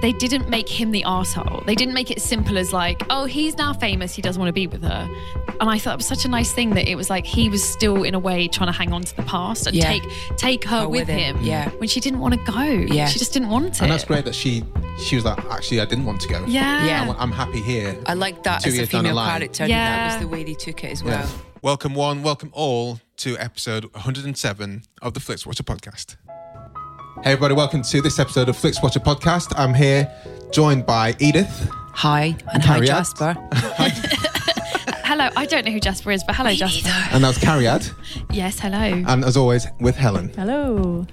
They didn't make him the arsehole. They didn't make it simple as like, oh, he's now famous, he doesn't want to be with her. And I thought it was such a nice thing that it was like he was still in a way trying to hang on to the past and Yeah. take take her Her with, with him, him. yeah. When she didn't want to go. Yeah. She just didn't want it. And that's great that she she was like, actually, I didn't want to go. Yeah. Yeah. I want- I'm happy here. I like that Two as a years down the female character. Yeah. That was the way they took it as well. Yeah. Welcome one, welcome all to episode 107 of the Flix Watcher podcast. Hey everybody, welcome to this episode of Flix Watcher podcast. I'm here joined by Edith. Hi, and hi, Harriet. Jasper. Hello. I don't know who Jasper is, but hello, Jasper. And that's Cariad. Yes, hello. And as always, with Helen. Hello.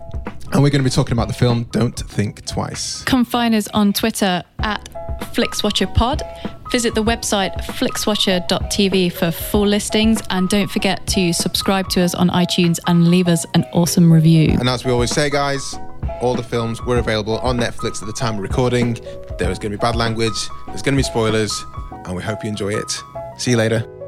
And we're going to be talking about the film Don't Think Twice. Come find us on Twitter at FlixWatcherPod. Visit the website flixwatcher.tv for full listings and don't forget to subscribe to us on iTunes and leave us an awesome review. And as we always say, guys, all the films were available on Netflix at the time of recording. There is going to be bad language, there's going to be spoilers, and we hope you enjoy it. See you later.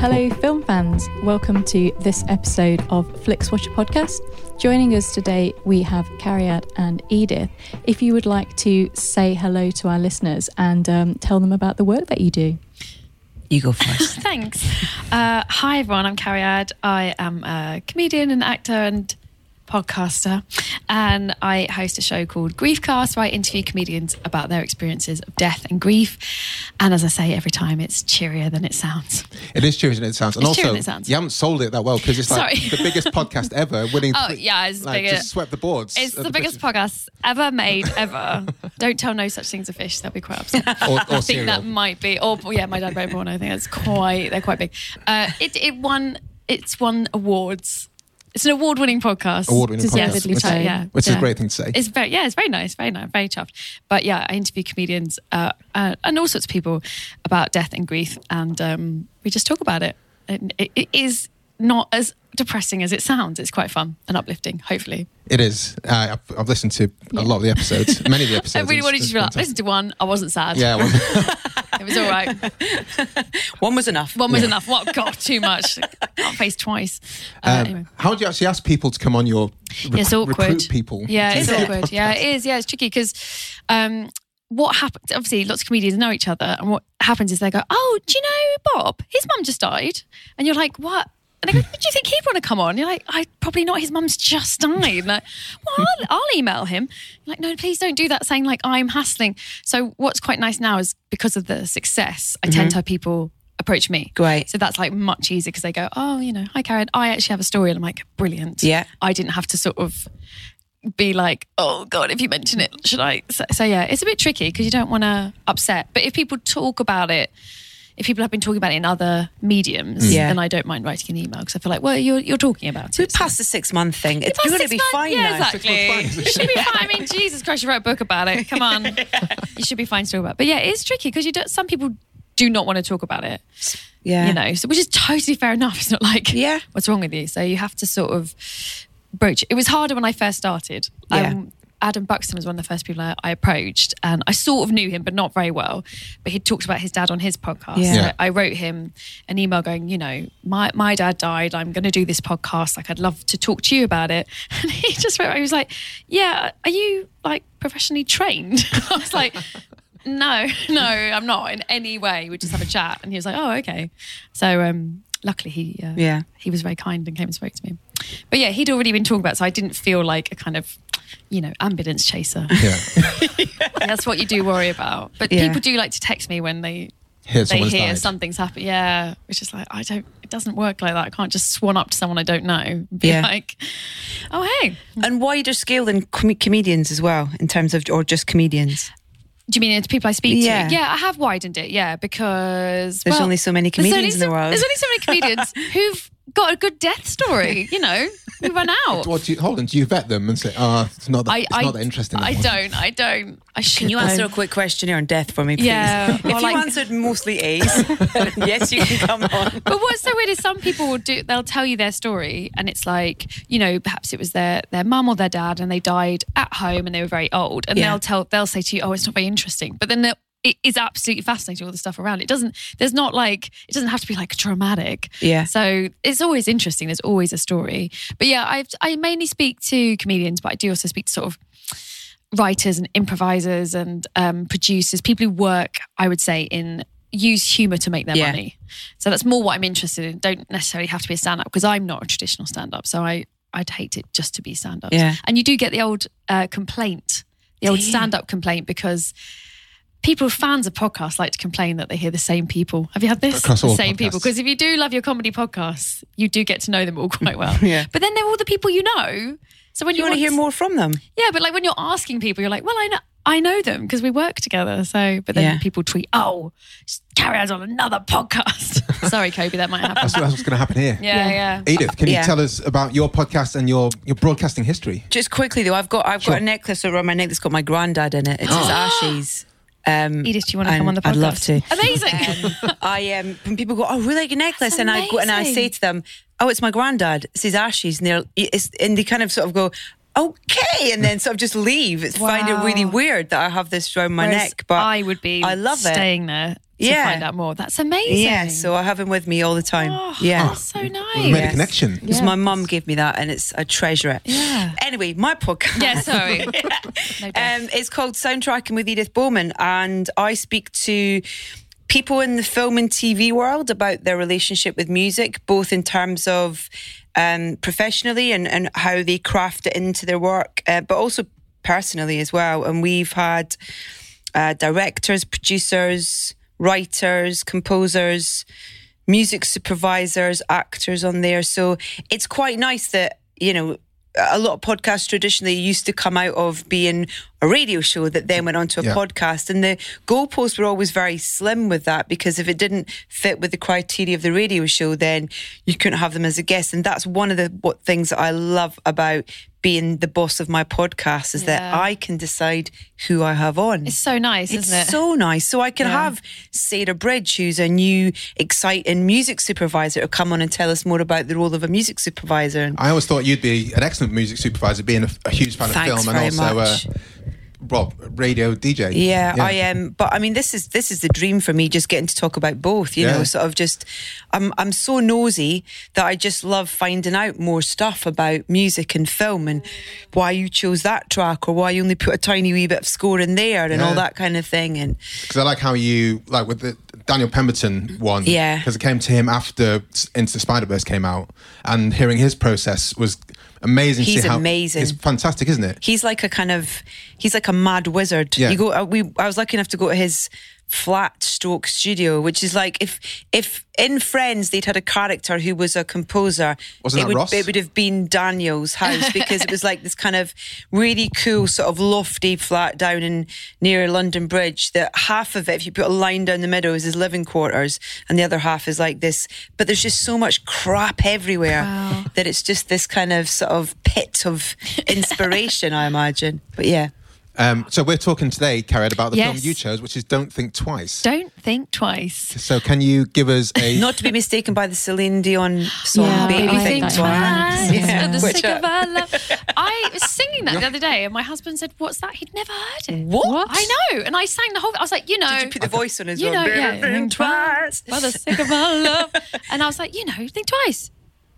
Hello, film fans. Welcome to this episode of FlixWatcher Podcast. Joining us today, we have Cariad and Edith. If you would like to say hello to our listeners and um, tell them about the work that you do. You go first. Thanks. Uh, hi, everyone. I'm Cariad. I am a comedian and actor and podcaster, and I host a show called Griefcast, where I interview comedians about their experiences of death and grief. And as I say every time, it's cheerier than it sounds. It is cheering it sounds. And It's also, sounds. you haven't sold it that well because it's like Sorry. the biggest podcast ever, winning. Oh, yeah, it's like, bigger. just swept the boards. It's of the biggest podcast ever made, ever. Don't tell no such things to fish; they'll be quite upset. Or, or I think Serial. that might be. Or yeah, my dad wrote one. I think that's quite. They're quite big. Uh, it it won. It's won awards. It's an award-winning podcast. Award-winning podcast, which, so. yeah, which is a great thing to say. It's very yeah, it's very nice, very nice, very chuffed. But yeah, I interview comedians uh, uh, and all sorts of people about death and grief, and um, we just talk about it. And it, it is not as depressing as it sounds. It's quite fun and uplifting. Hopefully, It is. Uh, I've, I've listened to a lot of the episodes, many of the episodes. I really wanted you to listen to one. I wasn't sad. Yeah, well, it was all right. One was enough. One was Yeah. enough. What? God, too much. Can't face twice. Uh, um, anyway. How do you actually ask people to come on your rec- It's awkward. recruit people? Yeah, to it's your awkward. Yeah, it is. Yeah, it's tricky because um, what happens? Obviously, lots of comedians know each other, and what happens is they go, "Oh, do you know Bob? His mum just died," and you're like, "What?" And they go, "Do you think he'd want to come on?" You're like, "I probably not. His mum's just died." Like, well, I'll, I'll email him. You're like, no, please don't do that. Saying like I'm hassling. So what's quite nice now is because of the success, I tend mm-hmm. to have people approach me. Great. So that's like much easier because they go, "Oh, you know, hi Karen, I actually have a story," and I'm like, "Brilliant." Yeah. I didn't have to sort of be like, oh God, if you mention it, should I? So, so yeah, it's a bit tricky because you don't want to upset. But if people talk about it, if people have been talking about it in other mediums, Yeah. then I don't mind writing an email because I feel like, well, you're, you're talking about We it. so- passed the six month thing. It's Past going to be months- fine yeah, now. exactly. months you should be fine. I mean, Jesus Christ, you wrote a book about it. Come on, you should be fine to talk about. it. But yeah, it's tricky because you don't. Some people do not want to talk about it. Yeah. You know, so, which is totally fair enough. It's not like, Yeah. what's wrong with you? So you have to sort of broach. It was harder when I first started. Yeah. Um, Adam Buxton was one of the first people I, I approached, and I sort of knew him, but not very well. But he talked about his dad on his podcast. Yeah. Yeah. I wrote him an email going, you know, my, my dad died. I'm going to do this podcast. Like, I'd love to talk to you about it. And he just wrote, he was like, yeah, are you like professionally trained? I was like, no, no, I'm not in any way. We just have a chat. And he was like, oh, okay. So, um, luckily he, uh, Yeah. he was very kind and came and spoke to me. But yeah, he'd already been talking about it, so I didn't feel like a kind of, you know, ambulance chaser. Yeah. That's what you do worry about. But Yeah. people do like to text me when they Hear they hear died. something's happened. Yeah, it's just like I don't. It doesn't work like that. I can't just swan up to someone I don't know. And be Yeah. like, oh hey, And wider scale than com- comedians as well, in terms of, or just comedians. do you mean into people I speak Yeah. to? Yeah, I have widened it. Yeah, because There's well, only so many there's only comedians in the world. There's only so many comedians who've got a good death story. You know, we run out. What do you, hold on, do you vet them and say, oh, it's not that, I, it's I, not that interesting? I one." don't. I don't. I should. Can you answer a though. quick questionnaire on death for me, please? Yeah, If or you like- answered mostly A's, yes, you can come on. But what's so weird is some people will do they'll tell you their story and it's like, you know, perhaps it was their their mum or their dad and they died at home and they were very old. And Yeah. they'll tell they'll say to you, Oh, it's not very interesting. But then they'll it is absolutely fascinating all the stuff around it. doesn't there's not like it doesn't have to be like dramatic Yeah. so it's always interesting there's always a story but yeah i i mainly speak to comedians but i do also speak to sort of writers and improvisers and um, producers people who work i would say in use humor to make their Yeah. money so that's more what i'm interested in don't necessarily have to be a stand-up because i'm not a traditional stand-up so i i'd hate it just to be stand-up Yeah. and you do get the old uh, complaint the old stand-up complaint because people fans of podcasts like to complain that they hear the same people have you had this Across the all same podcasts. people because if you do love your comedy podcasts you do get to know them all quite well Yeah. but then they're all the people you know so when You want to hear more from them? yeah, but like when you're asking people, you're like, well, I know. I know them because we work together. So, but then Yeah. people tweet, "Oh, carry on another podcast." Sorry, Kobe, that might happen. That's, that's what's going to happen here. Yeah, yeah. Edith, can you Yeah. tell us about your podcast and your, your broadcasting history? Just quickly though, I've got I've Sure. got a necklace around my neck that's got my granddad in it. It's his ashes. Um, Edith, do you want to come on the podcast? I'd love to. Amazing. I um, when people go, oh, really like your necklace, That's and I go and I say to them, oh, it's my granddad. It's his ashes, and they're it's, and they kind of sort of go. Okay, and then sort of just leave. It's find it really weird that I have this around my Whereas neck, but I would be. I love it. staying there to Yeah. find out more. That's amazing. Yeah, so I have him with me all the time. Oh, yeah, that's so nice. We made a connection. because my mum gave me that, and it's I treasure it. Yeah. Anyway, my podcast. Yeah, sorry. No. Um, it's called Soundtracking with Edith Bowman, and I speak to people in the film and TV world about their relationship with music, both in terms of um, professionally and, and how they craft it into their work, uh, but also personally as well. And we've had uh, directors, producers, writers, composers, music supervisors, actors on there. So it's quite nice that, you know, a lot of podcasts traditionally used to come out of being a radio show that then went on to a Yeah. podcast. And the goalposts were always very slim with that because if it didn't fit with the criteria of the radio show, then you couldn't have them as a guest. And that's one of the what things that I love about being the boss of my podcast is that I can decide who I have on. it's so nice, It's isn't it? so nice. So I can Yeah. have Sarah Bridge, who's a new, exciting music supervisor, to come on and tell us more about the role of a music supervisor. And I always thought you'd be an excellent music supervisor, being a, a huge fan Thanks of film and very also uh, Rob, radio DJ. yeah, I am. but I mean, this is this is the dream for me. Just getting to talk about both. You Yeah. know, sort of just. I'm I'm so nosy that I just love finding out more stuff about music and film and why you chose that track or why you only put a tiny wee bit of score in there and Yeah. all that kind of thing. And Because I like how you, like with the Daniel Pemberton one. Yeah. Because it came to him after Into Spider Verse came out, and hearing his process was amazing. to He's how, amazing. It's fantastic, isn't it? he's like a kind of he's like a mad wizard. Yeah. You go. uh, We I was lucky enough to go to his flat stroke studio, which is like if if in Friends they'd had a character who was a composer, Wasn't it would Ross? it would have been Daniel's house because it was like this kind of really cool sort of lofty flat down in near London Bridge. That half of it, if you put a line down the middle, is his living quarters, and the other half is like this. But there's just so much crap everywhere Wow. that it's just this kind of sort of pit of inspiration, I imagine. But yeah. Um, so we're talking today, Carrie, about the film you chose, which is Don't Think Twice. Don't think twice. so can you give us a Not to be mistaken by the Celine Dion song Yeah, Baby I Think think Twice. twice. Yeah. For the Which, sake uh, of our love. I was singing that the other day, and my husband said, "What's that?" He'd never heard it. What? I know, and I sang the whole. I was like, you know, Did you put the voice on as you well? know, Baby yeah, Think Twice. For the sake of our love, and I was like, you know, think twice.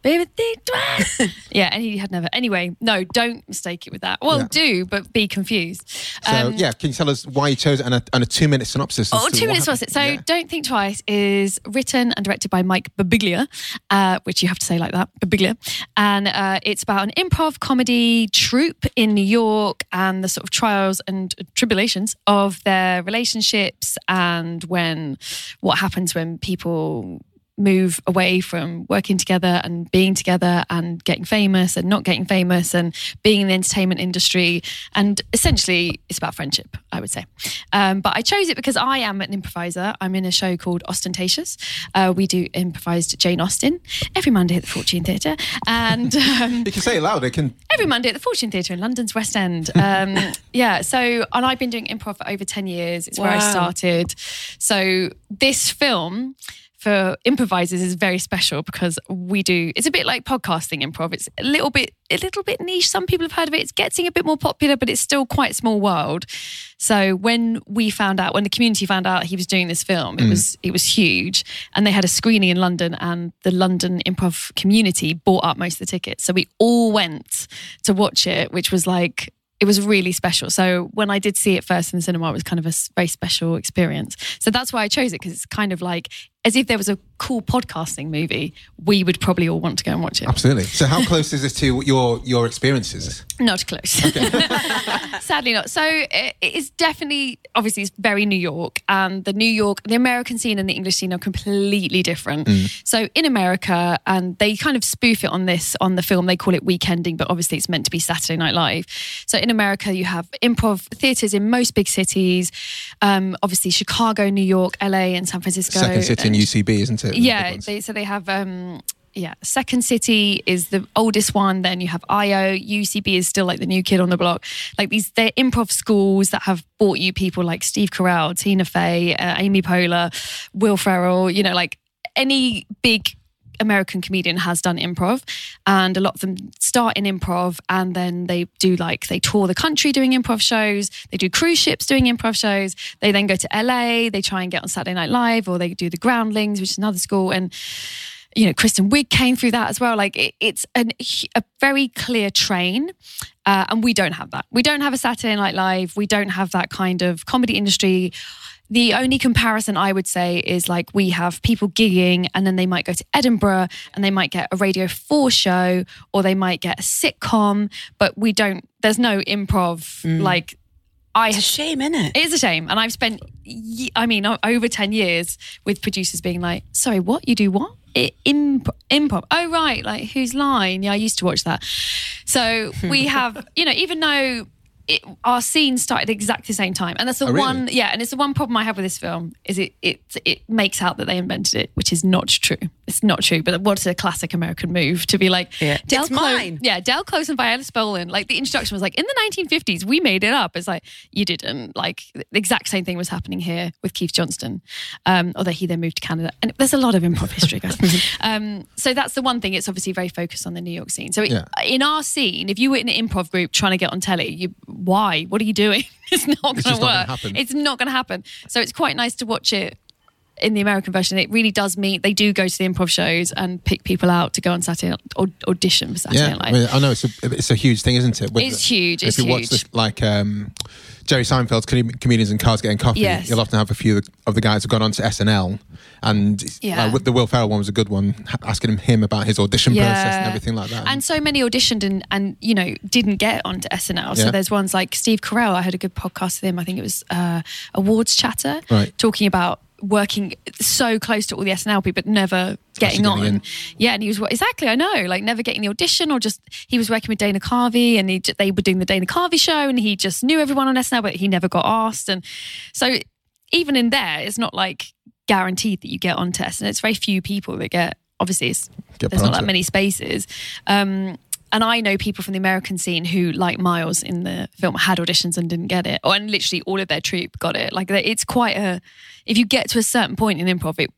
Baby, think twice. yeah, and he had never. Anyway, no, don't mistake it with that. Well, Yeah. do, but be confused. So Um, yeah, can you tell us why you chose it and a, and a two-minute synopsis? as Oh, to two what minutes was happened? it? So, Yeah. Don't Think Twice is written and directed by Mike Birbiglia, uh, which you have to say like that, Birbiglia. And uh, it's about an improv comedy troupe in New York and the sort of trials and tribulations of their relationships and when what happens when people move away from working together and being together and getting famous and not getting famous and being in the entertainment industry. And essentially, it's about friendship, I would say. Um, but I chose it because I am an improviser. I'm in a show called Ostentatious. Uh, we do improvised Jane Austen every Monday at the Fortune Theatre. And. Um, You can say it loud. It can. every Monday at the Fortune Theatre in London's West End. Um, yeah, so and I've been doing improv for over ten years. It's where I started. So this film for improvisers is very special because we do. It's a bit like podcasting improv. It's a little bit a little bit niche. Some people have heard of it. It's getting a bit more popular, but it's still quite a small world. So when we found out, when the community found out he was doing this film, it mm. was it was huge, and they had a screening in London, and the London improv community bought up most of the tickets. So we all went to watch it, which was like it was really special. So when I did see it first in the cinema, it was kind of a very special experience. So that's why I chose it because it's kind of like as if there was a cool podcasting movie, we would probably all want to go and watch it. Absolutely. So, how close is this to your your experiences? Not close. Okay. Sadly not. So it it is definitely, obviously, it's very New York, and the New York, the American scene and the English scene are completely different. So in America, and they kind of spoof it on this on the film. They call it weekending, but obviously it's meant to be Saturday Night Live. So in America, you have improv theaters in most big cities, um, obviously Chicago, New York, LA, and San Francisco. Second City in UCB, isn't it? Yeah, ones. they, so they have um yeah, Second City is the oldest one. Then you have IO. UCB is still like the new kid on the block. Like these, they're improv schools that have brought you people like Steve Carell, Tina Fey, uh, Amy Poehler, Will Ferrell. You know, like any big American comedian has done improv, and a lot of them start in improv and then they do like they tour the country doing improv shows. They do cruise ships doing improv shows. They then go to LA. They try and get on Saturday Night Live, or they do the Groundlings, which is another school, and you know, Kristen Wiig came through that as well. Like it, it's an, a very clear train. Uh, and we don't have that. We don't have a Saturday Night Live. We don't have that kind of comedy industry. The only comparison I would say is like we have people gigging and then they might go to Edinburgh and they might get a Radio 4 show or they might get a sitcom, but we don't, there's no improv. Mm. Like I It's a shame, isn't it? it is a shame. And I've spent, I mean, over 10 years with producers being like, sorry, what? You do what? I- Imp- improv. Oh, right. Like, whose line? Yeah, I used to watch that. So we have, you know, even though it, our scene started exactly the same time. And that's the Oh, really? one, yeah. And it's the one problem I have with this film is it, it, it makes out that they invented it, which is not true. It's not true. But what's a classic American move to be like, Yeah. Del It's Close- mine. yeah, Del Close and Viola Spolin. Like the introduction was like in the 1950s, we made it up. It's like you didn't. Like the exact same thing was happening here with Keith Johnstone, um, although he then moved to Canada. And there's a lot of improv history, guys. um, so that's the one thing. It's obviously very focused on the New York scene. So it, Yeah. in our scene, if you were in an improv group trying to get on telly, you why? What are you doing? it's not going to gonna work. It's not going to happen. So it's quite nice to watch it in the American version, it really does mean they do go to the improv shows and pick people out to go on Saturday or audition for Saturday Yeah, Night I, mean, I know it's a it's a huge thing, isn't it? With It's the- huge, If it's you watch huge. this, like um, Jerry Seinfeld's comedians and cars getting coffee, Yes. you'll often have a few of the guys who've gone on to SNL, and Yeah. like, the Will Ferrell one was a good one, asking him about his audition process and everything like that. And so many auditioned and, and you know didn't get onto SNL. So Yeah. there's ones like Steve Carell. I had a good podcast with him. I think it was uh, Awards Chatter, Right. talking about working so close to all the SNL people, but never getting getting on. in. Yeah, and he was exactly. I know, like never getting the audition, or just he was working with Dana Carvey, and he, they were doing the Dana Carvey show, and he just knew everyone on SNL, but he never got asked. And so even in there, it's not like guaranteed that you get onto SNL. It's very few people that get. Obviously, it's, Get there's not that it. many spaces. Um, and I know people from the American scene who, like Miles in the film, had auditions and didn't get it, or and literally all of their troupe got it. Like it's quite a. If you get to a certain point in improv, it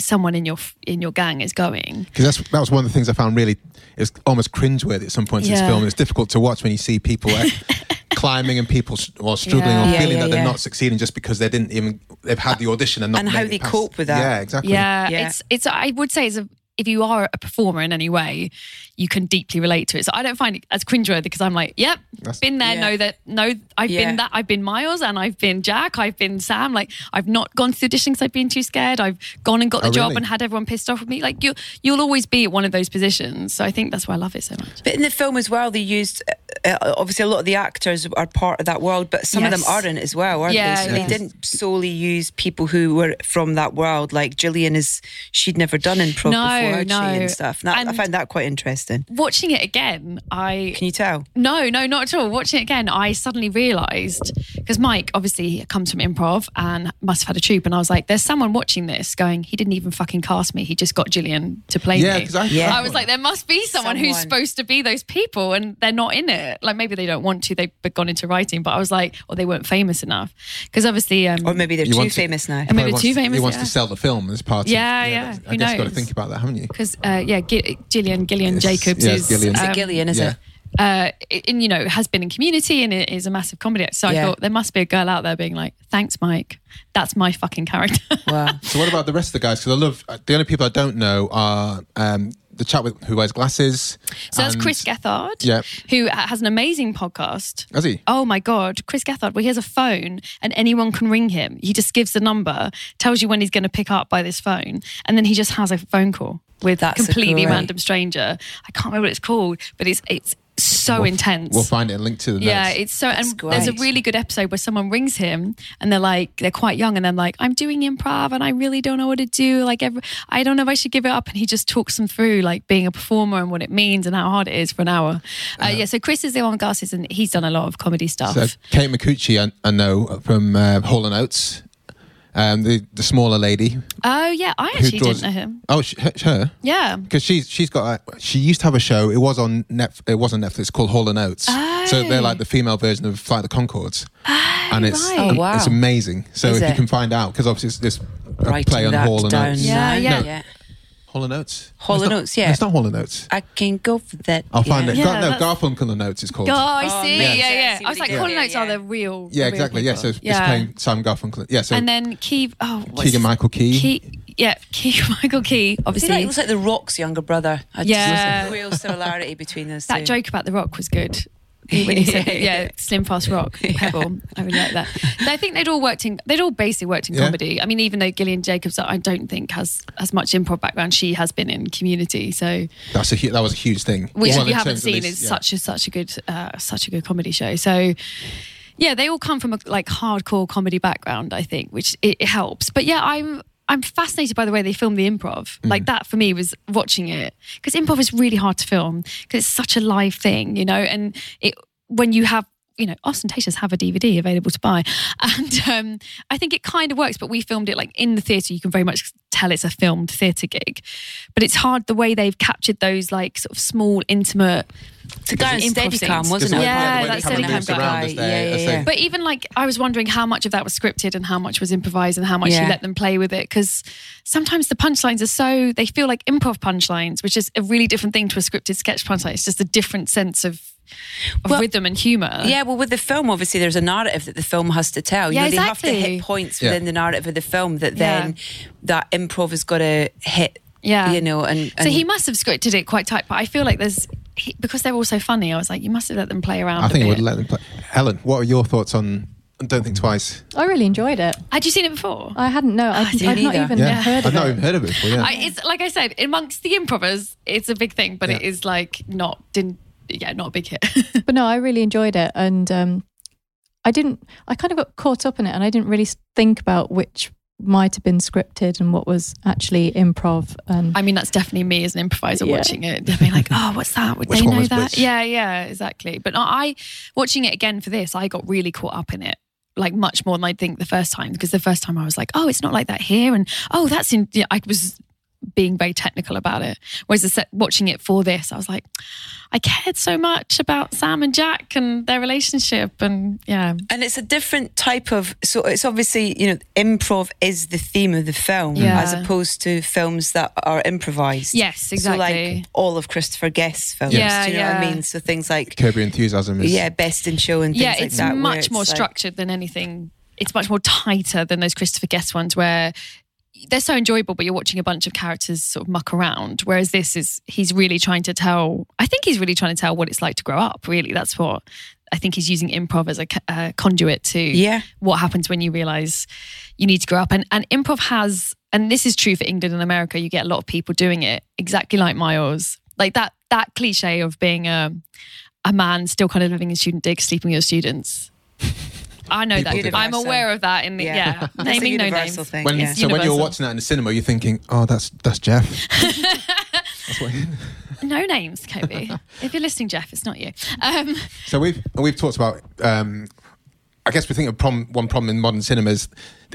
someone in your in your gang is going. because that's that was one of the things I found really it's almost cringeworthy at some points in this film. It's difficult to watch when you see people uh, climbing and people s- or struggling Yeah. or feeling yeah, that they're yeah. not succeeding just because they didn't even they've had the audition and not And how they past. cope with that. Yeah, exactly. Yeah, Yeah. it's it's. I would say, it's a, if you are a performer in any way, you can deeply relate to it. So I don't find it as cringeworthy because I'm like, yep, That's- been there. Yeah. Know that. No, I've Yeah. been that. I've been Miles and I've been Jack. I've been Sam. Like I've not gone to the audition because I've been too scared. I've gone and got oh, the Oh, job really? and had everyone pissed off with me. Like you, you'll always be at one of those positions. So I think that's why I love it so much. But in the film as well, they used uh, obviously a lot of the actors are part of that world, but some of them aren't as well, aren't Yeah, they? So yeah. they didn't solely use people who were from that world. Like Gillian is, she'd never done improv No, before, had no. she, and stuff. And that, I And- found that quite interesting. Watching it again, I Can you tell? No, no, not at all. Watching it again, I suddenly realised because Mike obviously comes from improv and must have had a troupe, and I was like, "There's someone watching this going, he didn't even fucking cast me. He just got Gillian to play Yeah, me." because I, Yeah. I was like, there must be someone, who's supposed to be those people, and they're not in it. Like maybe they don't want to. They've gone into writing, but I was like, or they weren't famous enough. Because obviously, um, Or maybe they're too to- famous now. And maybe Probably wants too famous, He wants yeah. to sell the film as part Yeah, of. yeah, yeah. I who guess you've got to think about that, haven't you? because uh, yeah, G- Gillian Gillian Yes, Jacobs yeah, is Gillian. Is um, it Gillian, is yeah. it? uh, and you know has been in Community and is a massive comedy actor. So I thought there must be a girl out there being like, "Thanks, Mike. That's my fucking character." Wow. So what about the rest of the guys? Because I love uh, the only people I don't know are um, the chap with who wears glasses. So that's and- Chris Gethard, Yeah. who uh, has an amazing podcast. Has he? Oh my God, Chris Gethard, well, he has a phone and anyone can ring him. He just gives the number, tells you when he's going to pick up by this phone, and then he just has a phone call with That's a a completely great- random stranger. I can't remember what it's called, but it's it's so intense. We'll find it and link to the yeah, notes. it's so. That's And there's a really good episode where someone rings him and they're like, they're quite young, and they're like, I'm doing improv and I really don't know what to do. Like, every, I don't know if I should give it up. And he just talks them through like being a performer and what it means and how hard it is for an hour. Uh, yeah. So Chris is the one with glasses, and he's done a lot of comedy stuff. So Kate Micucci, I, I know from uh, Hall and Oates, um, the the smaller lady oh yeah, I actually draws. didn't know him. Oh, she, her. Yeah. Because she's she's got a, she used to have a show. It was on net. It was on Netflix called Hall and Oates. So they're like the female version of Flight of the Conchords, and it's right. Oh, wow. it's amazing. So Is if you can find out, because obviously it's this a Writing play on that Hall and down Oates. Yeah, now. yeah. yeah. Hall and Oates. Hall and not- Oates, yeah. It's not Hall and Oates. I can go for that. I'll find yeah. it. Yeah, Gar- no, Garfunkel and Oates is called. Oh, oh I Oh, see. yeah. Yeah, Yeah, I yeah. I was like, he did Colin Notes are yeah. the real. yeah, the real exactly. Yeah, people. so it's yeah. playing Simon Garfunkel. Yeah, so and then Key. Oh, what's Keegan Michael Key. Key. Yeah, Key Michael Key. Obviously, like, looks like The Rock's younger brother. I Yeah. Just, real similarity between those that two. joke about the rock was good. When he said, that, "Yeah, slim fast rock, pebble," I really like that. I think they'd all worked in. They'd all basically worked in Yeah. comedy. I mean, even though Gillian Jacobs, I don't think has as much improv background. She has been in Community, so that's a hu- that was a huge thing. which Well, if you haven't seen is yeah. such a such a good uh, such a good comedy show. So yeah, they all come from a like hardcore comedy background, I think, which it, it helps. But yeah, I'm I'm fascinated by the way they film the improv. Mm-hmm. Like that for me was watching it because improv is really hard to film because it's such a live thing, you know, and it when you have you know, ostentatious have a DVD available to buy. And um, I think it kind of works, but we filmed it like in the theatre. You can very much tell it's a filmed theatre gig. But it's hard the way they've captured those like sort of small, intimate. To go on improv Steadicam, wasn't it? Yeah, the that's Steadicam moves guy. around as they- Yeah, yeah, yeah. But even like, I was wondering how much of that was scripted and how much was improvised and how much Yeah. you let them play with it. Because sometimes the punchlines are so, they feel like improv punchlines, which is a really different thing to a scripted sketch punchline. It's just a different sense of, of Well, rhythm and humour. Yeah, well, with the film, obviously, there's a narrative that the film has to tell. You Yeah, know, they have to hit points Yeah. within the narrative of the film that Yeah. then that improv has got to hit. Yeah. you know, and, and So he must have scripted it quite tight, but I feel like there's he, because they're all so funny. I was like, you must have let them play around. I a think it would let them play. Helen, what are your thoughts on Don't Think Twice? I really enjoyed it. Had you seen it before? I hadn't no, I'd, I didn't I'd not even Yeah, heard I've of not it. even heard of it before. Yeah, I, it's like I said, amongst the improvers, it's a big thing, but it Yeah. is like not didn't yeah not a big hit. But no, I really enjoyed it, and um, I didn't. I kind of got caught up in it, and I didn't really think about which might have been scripted and what was actually improv. And I mean, that's definitely me as an improviser Yeah. watching it. They'll be like, "Oh, what's that? Would Which they know that?" which? Yeah, yeah, exactly. But no, I watching it again for this, I got really caught up in it. Like much more than I think the first time because the first time I was like, oh, it's not like that here, and oh, that's in. Yeah, I was being very technical about it. Whereas the set, watching it for this, I was like, I cared so much about Sam and Jack and their relationship, and yeah, and it's a different type of. So it's obviously you know, improv is the theme of the film, Yeah. as opposed to films that are improvised. Yes, So exactly. like all of Christopher Guest's films. Yeah, do you know what I mean? So things like Curb Your Enthusiasm is. yeah, Best in Show and things yeah, like it's that. where much more like- structured than anything. It's much more tighter than those Christopher Guest ones where they're so enjoyable, but you're watching a bunch of characters sort of muck around. Whereas this is, he's really trying to tell, I think he's really trying to tell what it's like to grow up, really. That's what I think he's using improv as a uh, conduit to Yeah. what happens when you realize you need to grow up. And, and improv has, and this is true for England and America, you get a lot of people doing it exactly like Miles. Like that, that cliche of being a, a man still kind of living in student digs, sleeping with your students. I know that. do that. I'm aware of that in the, yeah. That's a Naming no names. thing. When, yeah. so when you're watching that in the cinema, you're thinking, "Oh, that's that's Jeff." that's what, No names, Kobe. if you're listening, Jeff, it's not you. Um, so we've we've talked about. Um, I guess we think of problem, one problem in modern cinema is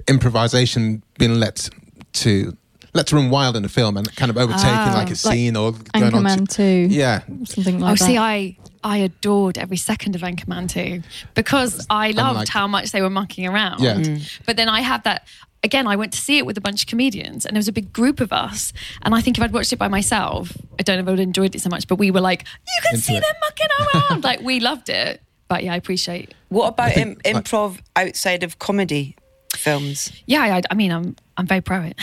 improvisation being let to let to run wild in the film and kind of overtaking Ah, like a like scene or going on. Anchorman To, 2. yeah, Something Oh, like that. Oh see, I I adored every second of Anchorman 2 because I loved like- how much they were mucking around. Yeah. Mm. But then I had that again. I went to see it with a bunch of comedians, and there was a big group of us. And I think if I'd watched it by myself, I don't know if I would have enjoyed it so much. But we were like, you can Into see it. them mucking around. like we loved it. But yeah, I appreciate. What about think, Im- like- improv outside of comedy films? Yeah, I, I mean, I'm I'm very pro it.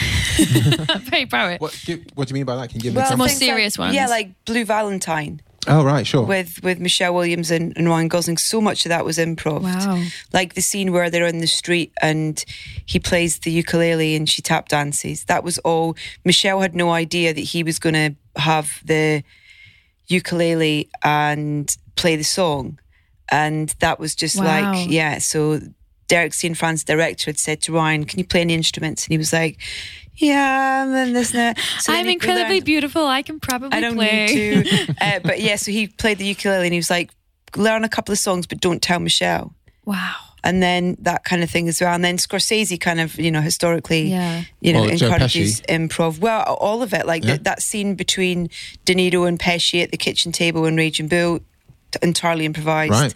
I'm very pro it. what, give, what do you mean by that? Can you give me the an more serious like, ones. Yeah, like Blue Valentine Oh right, sure. with with Michelle Williams and, and Ryan Gosling. So much of that was improv. Wow. Like the scene where they're in the street and he plays the ukulele and she tap dances. That was all. Michelle had no idea that he was going to have the ukulele and play the song, and that was just Wow. like yeah. So Derek Cianfrance, director, had said to Ryan, "Can you play any instruments?" And he was like, "Yeah." And then this and that. So I'm incredibly learned- beautiful. I can probably I don't play. need to. uh, but yeah, so he played the ukulele and he was like, learn a couple of songs, but don't tell Michelle. Wow. And then that kind of thing as well. And then Scorsese kind of, you know, historically, Yeah. you know, Or encourages improv. Well, all of it. Like Yeah. th- that scene between De Niro and Pesci at the kitchen table in Raging Bull, t- entirely improvised. Right.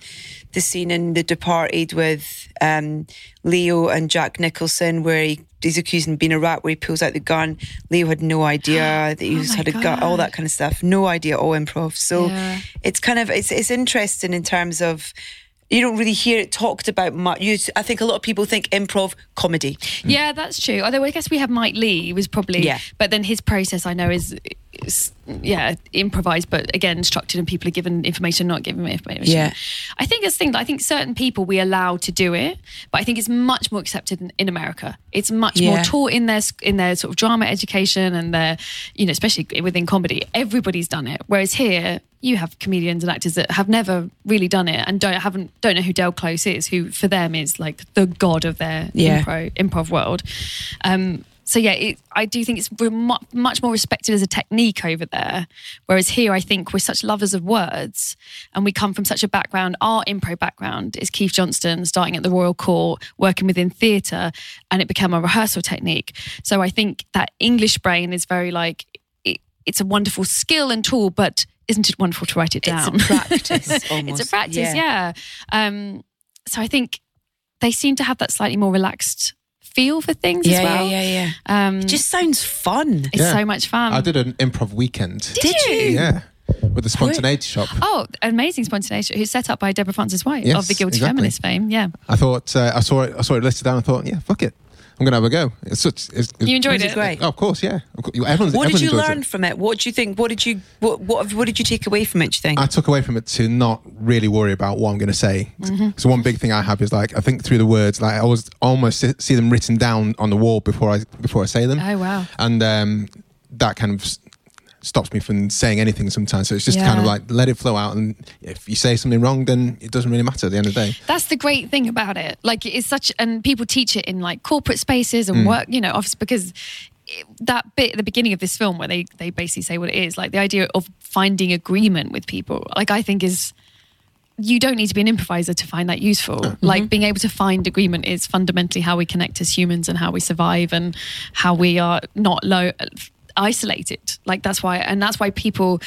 The scene in The Departed with um, Leo and Jack Nicholson, where he, he's accusing of being a rat, where he pulls out the gun. Leo had no idea that he Oh had a gun, all that kind of stuff. No idea, all improv. So Yeah. it's kind of it's it's interesting in terms of you don't really hear it talked about much. You, I think a lot of people think improv comedy. Mm. Yeah, that's true. Although I guess we have Mike Leigh, was probably, Yeah. but then his process I know is, is yeah, improvised, but again, structured and people are given information, not given information. Yeah. I think it's thing. I think certain people we allow to do it, but I think it's much more accepted in, in America. It's much more taught in their in their sort of drama education and their, you know, especially within comedy. Everybody's done it. Whereas here, you have comedians and actors that have never really done it and don't haven't don't know who Del Close is, who for them is like the god of their Yeah. improv improv world. Um, so yeah, it, I do think it's we're much more respected as a technique over there, whereas here I think we're such lovers of words, and we come from such a background. Our improv background is Keith Johnstone starting at the Royal Court, working within theatre, and it became a rehearsal technique. So I think that English brain is very like it, it's a wonderful skill and tool, but isn't it wonderful to write it down? It's a down? practice, it's a practice, Yeah. yeah. Um, so I think they seem to have that slightly more relaxed feel for things Yeah, as well. yeah, yeah, yeah. Um, It just sounds fun. it's Yeah. so much fun. I did an improv weekend. Did you? Yeah, with the spontaneity shop. Oh, amazing spontaneity! Shop, who's set up by Deborah Frances-White Yes, of the Guilty exactly. Feminist fame? Yeah, I thought uh, I saw it. I saw it listed down. I thought, yeah, fuck it. I'm gonna have a go. It's such. It's, it's, you enjoyed it great? Oh, of course, yeah. Of course, everyone's, What did you learn It. from it? What do you think? What did you what what what did you take away from it? Do you think? I took away from it to not really worry about what I'm going to say. Mm-hmm. So one big thing I have is like I think through the words, like I always almost see- them written down on the wall before I before I say them. Oh wow! and um, that kind of stops me from saying anything sometimes. So it's just kind of like let it flow out, and if you say something wrong, then it doesn't really matter at the end of the day. That's the great thing about it. Like it's such, and people teach it in like corporate spaces and mm. work, you know, office because that bit at the beginning of this film where they they basically say what it is, like the idea of finding agreement with people, like I think is. You don't need to be an improviser to find that useful. Like mm-hmm. being able to find agreement is fundamentally how we connect as humans and how we survive and how we are not low isolated. Like that's why, and that's why people.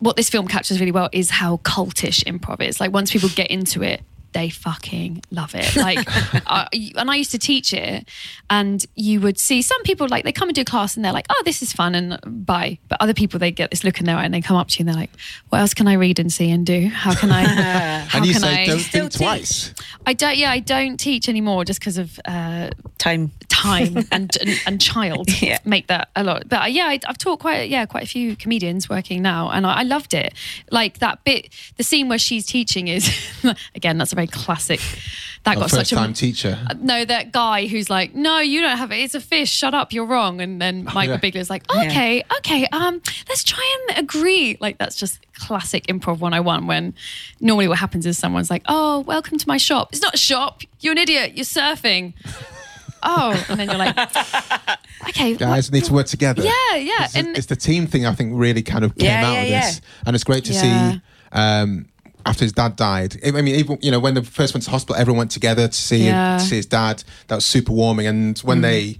What this film captures really well is how cultish improv is. Like once people get into it, they fucking love it. Like, I, and I used to teach it, and you would see some people like they come and do class, and they're like, "Oh, this is fun," and bye. But other people, they get this look in their eye, and they come up to you, and they're like, "What else can I read and see and do? How can I? how and you can say I?" don't think twice. I don't. Yeah, I don't teach anymore just because of uh, Time. Time and, and and child Yeah. make that a lot. But uh, yeah, I, I've taught quite yeah quite a few comedians working now, and I, I loved it. Like that bit, the scene where she's teaching is again that's a very classic. That A got such a time teacher. no, that guy who's like, no, you don't have it. It's a fish. Shut up. You're wrong. And then Michael yeah. Bigler's like, Yeah. okay, okay, um, let's try and agree. Like that's just classic improv 101 when normally what happens is someone's like, oh, welcome to my shop. It's not a shop. You're an idiot. You're surfing. Oh, and then you're like, okay, Guys what- need to work together. Yeah, yeah, It's, and it's the team thing I think really kind of came Yeah, out yeah, of yeah. this, and it's great to Yeah. see. Um, after his dad died. I mean, even you know when they first went to hospital, everyone went together to see Yeah. to see his dad. That was super warming. And when they,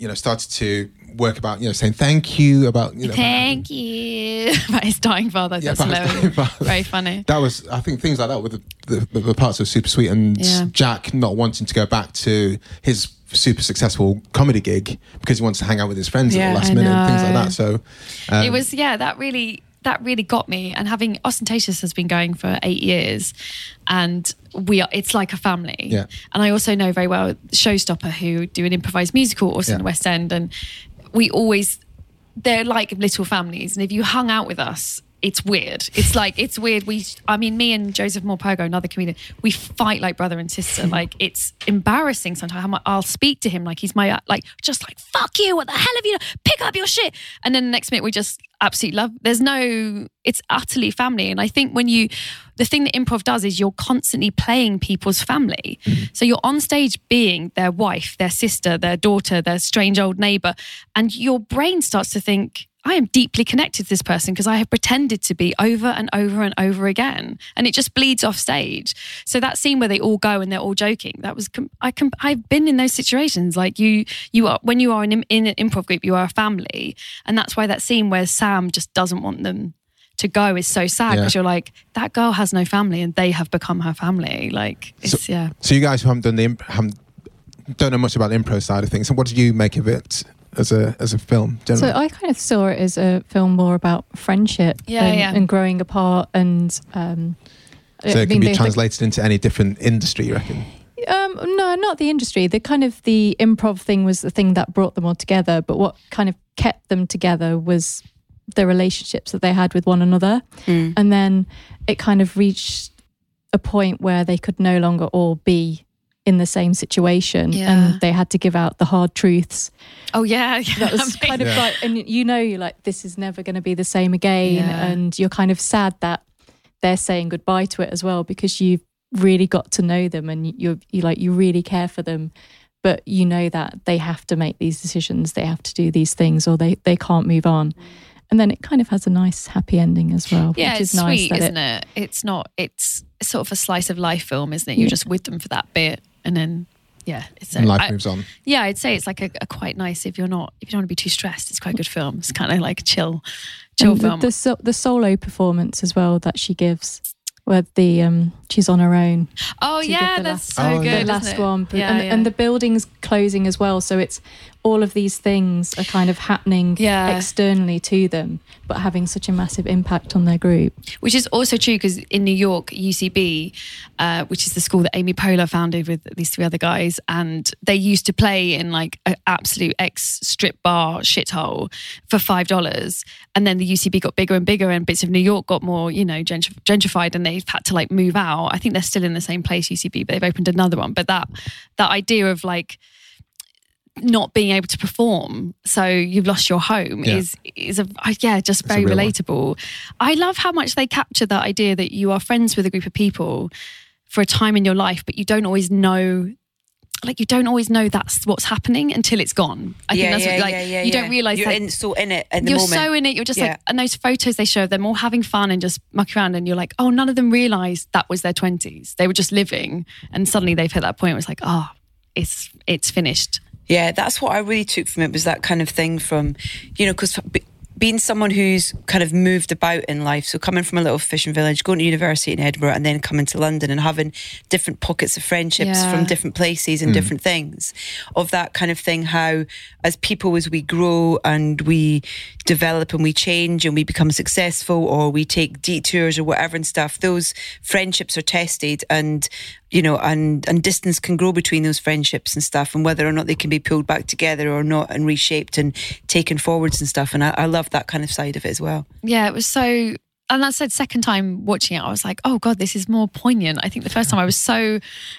you know, started to work about you know saying thank you about you know Thank you. About his dying father. Yeah, That's dying father. Very funny. That was, I think, things like that with the, the, the parts were super sweet, and Yeah. Jack not wanting to go back to his super successful comedy gig because he wants to hang out with his friends at the last I minute, and things like that. So um, it was yeah that really that really got me. And having ostentatious has been going for eight years and we are it's like a family. Yeah. and i also know very well showstopper who do an improvised musical also in the west end and we always they're like little families. And if you hung out with us it's weird. It's like it's weird. We, I mean, me and Joseph Morpurgo, another comedian, we fight like brother and sister. Like it's embarrassing sometimes. How much I'll speak to him like he's my like just like fuck you. What the hell have you? done? Pick up your shit. And then the next minute we just absolutely love. There's no. It's utterly family. And I think when you, the thing that improv does is you're constantly playing people's family. Mm-hmm. So you're on stage being their wife, their sister, their daughter, their strange old neighbor, and your brain starts to think. I am deeply connected to this person because I have pretended to be over and over and over again, and it just bleeds off stage. So that scene where they all go and they're all joking, that was I com- I've been in those situations. Like you, you are when you are in, in an improv group, you are a family, and that's why that scene where Sam just doesn't want them to go is so sad Yeah. because you're like that girl has no family and they have become her family. Like it's yeah. So you guys who haven't done the haven't don't know much about the improv side of things. So what did you make of it as a as a film? So I kind of saw it as a film more about friendship Yeah, and, yeah. and growing apart and um so I it mean, can be the- the- translated into any different industry, you reckon? Um, no, not the industry. The kind of the improv thing was the thing that brought them all together. But what kind of kept them together was the relationships that they had with one another. Mm. And then it kind of reached a point where they could no longer all be in the same situation, Yeah. and they had to give out the hard truths. Oh yeah, yeah. That was kind of Yeah. like, and you know, you're like, this is never going to be the same again, Yeah. and you're kind of sad that they're saying goodbye to it as well because you've really got to know them and you're you like you really care for them but you know that they have to make these decisions they have to do these things or they they can't move on and then it kind of has a nice happy ending as well yeah, which it's nice sweet, isn't it? It's not. It's sort of a slice of life film, isn't it? You're Yeah. just with them for that bit, and then yeah, it's And life I- moves on. Yeah, I'd say it's like a, a quite nice if you're not if you don't want to be too stressed. It's quite a good film. It's kind of like a chill, chill And the, film. the, so, the solo performance as well that she gives where the um she's on her own oh yeah, the that's last- so Oh, good. the last it? one Yeah, and, yeah. and the building's closing as well so it's all of these things are kind of happening Yeah. externally to them but having such a massive impact on their group which is also true because in New York, UCB, uh, which is the school that Amy Poehler founded with these three other guys, and they used to play in like an absolute ex strip bar shithole for five dollars, and then the UCB got bigger and bigger, and bits of New York got more, you know, gentr- gentrified, and they've had to like move out. I think they're still in the same place, UCB, but they've opened another one. But that that idea of like not being able to perform so you've lost your home Yeah. is is a yeah just a very real one. relatable i love how much they capture that idea that you are friends with a group of people for a time in your life but you don't always know like you don't always know that's what's happening until it's gone i yeah, think that's yeah, what like yeah, yeah, you yeah. don't realize you're that in, so in it at the you're moment. so in it you're just Yeah. like and those photos they show of them all having fun and just mucking around and you're like oh none of them realized that was their 20s they were just living and suddenly they've hit that point where it's like oh it's it's finished Yeah, that's what I really took from it was that kind of thing from, you know, because being someone who's kind of moved about in life, so coming from a little fishing village, going to university in Edinburgh, and then coming to London and having different pockets of friendships Yeah. from different places and hmm. different things, of that kind of thing. How, as people, as we grow and we develop and we change and we become successful, or we take detours or whatever and stuff, those friendships are tested and you know, and and distance can grow between those friendships and stuff, and whether or not they can be pulled back together or not, and reshaped and taken forwards and stuff. And I, I love that kind of side of it as well. Yeah, it was so. And I said, second time watching it, I was like, oh God, this is more poignant. I think the first time I was so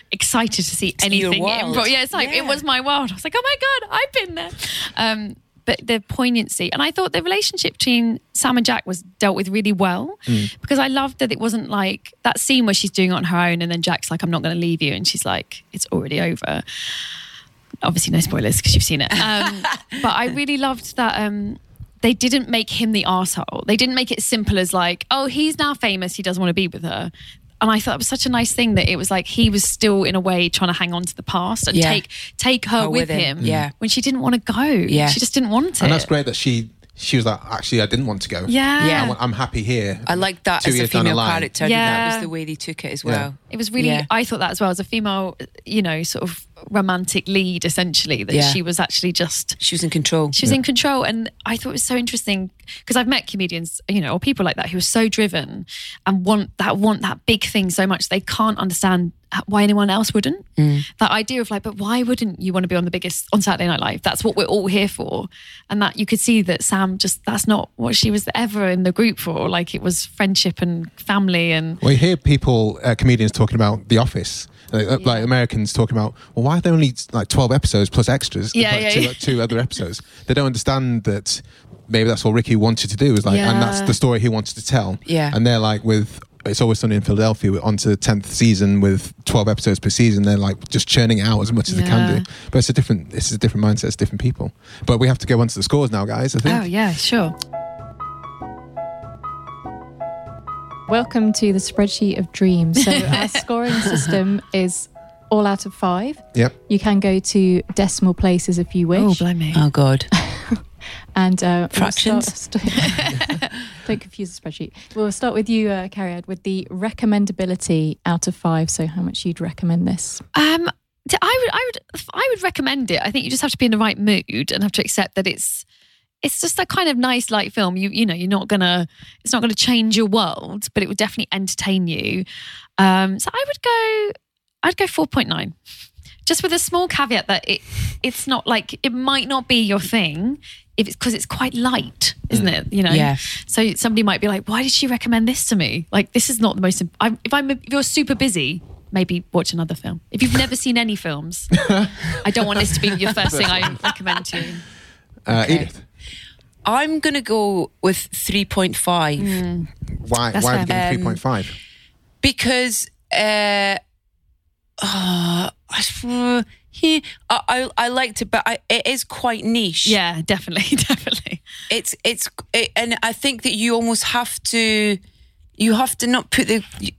excited to see your anything. world. improv. Yeah, it's like, Yeah. it was my world. I was like, oh my God, I've been there. Um, but the poignancy. And I thought the relationship between Sam and Jack was dealt with really well because I loved that it wasn't like that scene where she's doing it on her own and then Jack's like, I'm not going to leave you. And she's like, it's already over obviously no spoilers because you've seen it. Um, but I really loved that um, they didn't make him the asshole. They didn't make it simple as like, oh, he's now famous, he doesn't want to be with her. And I thought it was such a nice thing that it was like he was still in a way trying to hang on to the past and Yeah. take take her Her with, with him. him, yeah. when she didn't want to go. Yeah. she just didn't want it. And that's great that she she was like, actually, I didn't want to go. Yeah, Yeah. I want- I'm happy here. I like that Two as a years down female character. I think Yeah. that was the way they took it as well. It was really, Yeah. I thought that as well as a female, you know, sort of romantic lead, essentially, that Yeah. she was actually just, She was in control. she was in control. And I thought it was so interesting because I've met comedians, you know, or people like that who are so driven and want that, want that big thing so much they can't understand why anyone else wouldn't. That idea of like, but why wouldn't you want to be on the biggest on Saturday Night Live? That's what we're all here for. And that you could see that Sam just, that's not what she was ever in the group for. Like it was friendship and family and, Well, you hear people, uh, comedians talking about The Office. Like, uh, like Americans talking about, well, why are there only like 12 episodes plus extras? Yeah, like, yeah, two, yeah. like, two other episodes. They don't understand that maybe that's what Ricky wanted to do. Is like, and that's the story he wanted to tell. Yeah. And they're like, with It's Always Sunny in Philadelphia, we're on to the 10th season with 12 episodes per season. They're like just churning it out as much as they can do. But it's a different, it's a different mindset, it's different people. But we have to go on to the scores now, guys, I think. oh, yeah, sure. Welcome to the spreadsheet of dreams. So our scoring system is all out of five. Yep. You can go to decimal places if you wish. Oh, blimey. Oh God. and uh, we'll Fractions? start- st- don't confuse the spreadsheet. We'll start with you, uh, Carrie, with the recommendability out of five. So how much you'd recommend this? Um, t- I would, I would, I would recommend it. I think you just have to be in the right mood and have to accept that it's, it's just a kind of nice light film. You, you know, you're not gonna, it's not gonna change your world, but it would definitely entertain you. Um, so I would go, I'd go four point nine, just with a small caveat that it, it's not like it might not be your thing if it's because it's quite light, isn't it? You know. Yeah. So somebody might be like, "Why did she recommend this to me? Like, this is not the most. I'm, if I'm, if you're super busy, maybe watch another film. If you've never seen any films, I don't want this to be your first thing I recommend to you. Uh, Okay. Edith, I'm gonna go with three point five why, That's why have you fair. given 3.5? because uh, uh, I, I, I I liked it, but I, it is quite niche. Yeah, definitely, definitely. it's it's it, and I think that you almost have to you have to not put the t-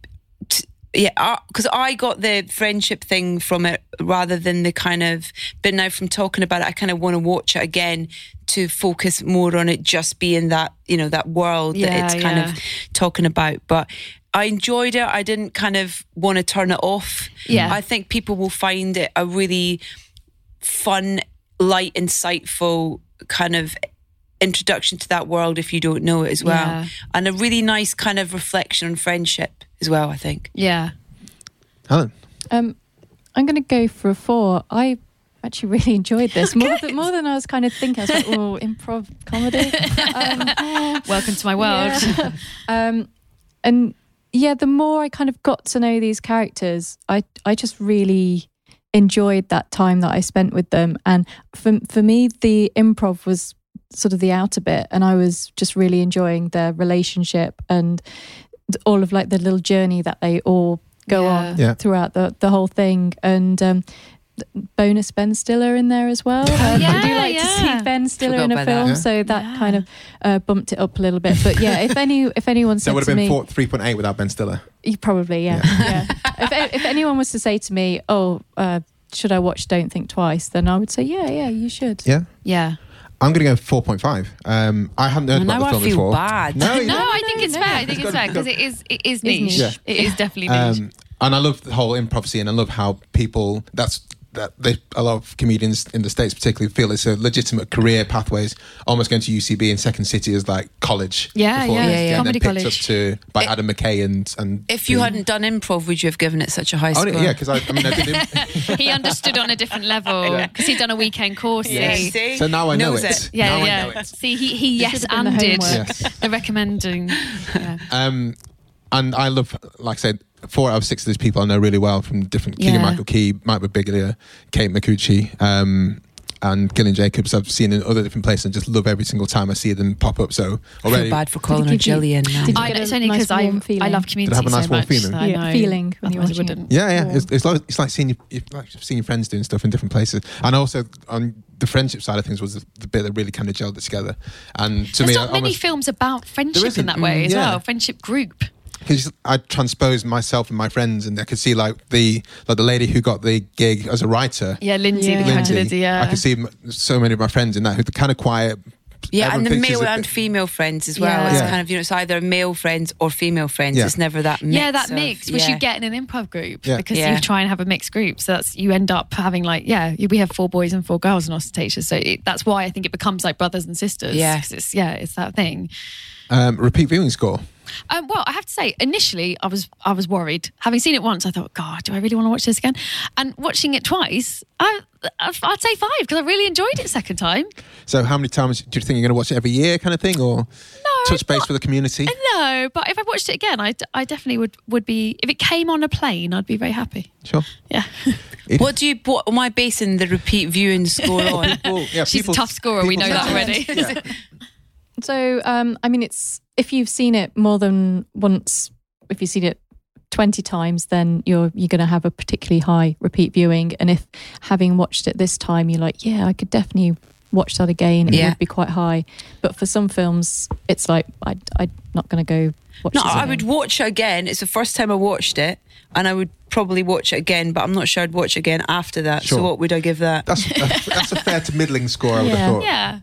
yeah because I got the friendship thing from it rather than the kind of but now from talking about it I kind of want to watch it again to focus more on it just being that you know that world Yeah, that it's kind yeah. of talking about but I enjoyed it I didn't kind of want to turn it off Yeah. I think people will find it a really fun, light, insightful kind of introduction to that world if you don't know it as well. Yeah. And a really nice kind of reflection on friendship as well, I think. Yeah. Helen? Um, I'm going to go for a four. I actually really enjoyed this more than more than I was kind of thinking. I was like, oh, improv comedy. Um, Welcome to my world. Yeah. um, and yeah, the more I kind of got to know these characters, I I just really enjoyed that time that I spent with them. And for for me, the improv was sort of the outer bit, and I was just really enjoying their relationship and all of like the little journey that they all go Yeah. on Yeah. throughout the the whole thing. And um, bonus Ben Stiller in there as well. Um, I do yeah, like to see Ben Stiller Forgot in a about that. film, Yeah. so that Yeah. kind of uh, bumped it up a little bit. But yeah, if any if anyone That said would have been me, four, 3.8 without Ben Stiller. you probably yeah, yeah. if if anyone was to say to me, oh. Uh, should I watch Don't Think Twice? Then I would say, yeah, yeah, you should. Yeah. Yeah. I'm going to go 4.5. Um, I haven't heard Well, about now the I feel before. bad. No, you No, don't. I think it's no. fair. I think It's it's fair because it is it is It's niche. niche. Yeah. It is definitely niche. Um, and I love the whole improv scene. I love how people that's that they, a lot of comedians in the states particularly feel it's a legitimate career pathways. Almost going to UCB and Second City is like college. Yeah, before yeah, yeah, yeah. And then Comedy picked college. up to by It- Adam McKay and and If you hadn't done improv, would you have given it such a high Oh, score? yeah, because I, I mean I did. Im- he understood on a different level because he'd done a weekend course. Yeah, see? see? so now I know Knows it. Yeah, now I yeah. know it. See, he he yes should have done and the did. Yes. the recommending. Yeah. Um, and I love, like I said, four out of six of these people I know really well from different yeah. Keegan Yeah. Michael Key, Mike Birbiglia, Kate Micucci, um, and Gillian Jacobs. I've seen in other different places and just love every single time I see them pop up. So I already, feel bad for calling her give you- Gillian. now. did you I, get a it's only nice because I warm I feeling? love Did it community have a nice so warm much. feeling? that Yeah, feeling when you're Otherwise I watching it. wouldn't. yeah, yeah, it's, it's like it's like seeing you, you- like seeing your friends doing stuff in different places, and also on the friendship side of things was the, the bit that really kind of gelled it together. And to me, There's me, not I many almost- films about friendship in that way Mm, as yeah. well. Friendship group. Because I transposed myself and my friends, and I could see like the like the lady who got the gig as a writer. Yeah, Lindsay, Yeah. the character Lindsay. Yeah, I could see so many of my friends in that who the kind of quiet. Yeah, Everyone and the male a- and female friends as well. Yeah. It's Yeah. kind of, you know, it's either male friends or female friends. Yeah. It's never that mix. yeah, that of- mix, which you get in an improv group Yeah. because Yeah. you try and have a mixed group. So that's you end up having like, yeah, we have four boys and four girls in Austentatious. So it, that's why I think it becomes like brothers and sisters. Yeah. 'Cause it's yeah, it's that thing. Um, repeat viewing score. Um, well, I have to say, initially, I was I was worried. Having seen it once, I thought, God, do I really want to watch this again? And watching it twice, I, I'd say five because I really enjoyed it second time. So how many times do you think you're going to watch it every year, kind of thing, or touch base not- with the community? No, but if I watched it again, I, I definitely would would be. If it came on a plane, I'd be very happy. Sure. Yeah, What do you, what am I basing the repeat viewing score on? Well, yeah, she's people- a tough scorer. We know that already. Yeah. So, um, I mean, it's if you've seen it more than once, if you've seen it twenty times, then you're you're going to have a particularly high repeat viewing. And if having watched it this time, you're like, yeah, I could definitely watch that again. It Yeah. would be quite high. But for some films, it's like I I'm not going to go watch. No, this I would watch it again. It's the first time I watched it, and I would probably watch it again, but I'm not sure I'd watch it again after that. Sure. So what would I give that? That's a, that's a fair to middling score. I would Yeah. have thought. yeah,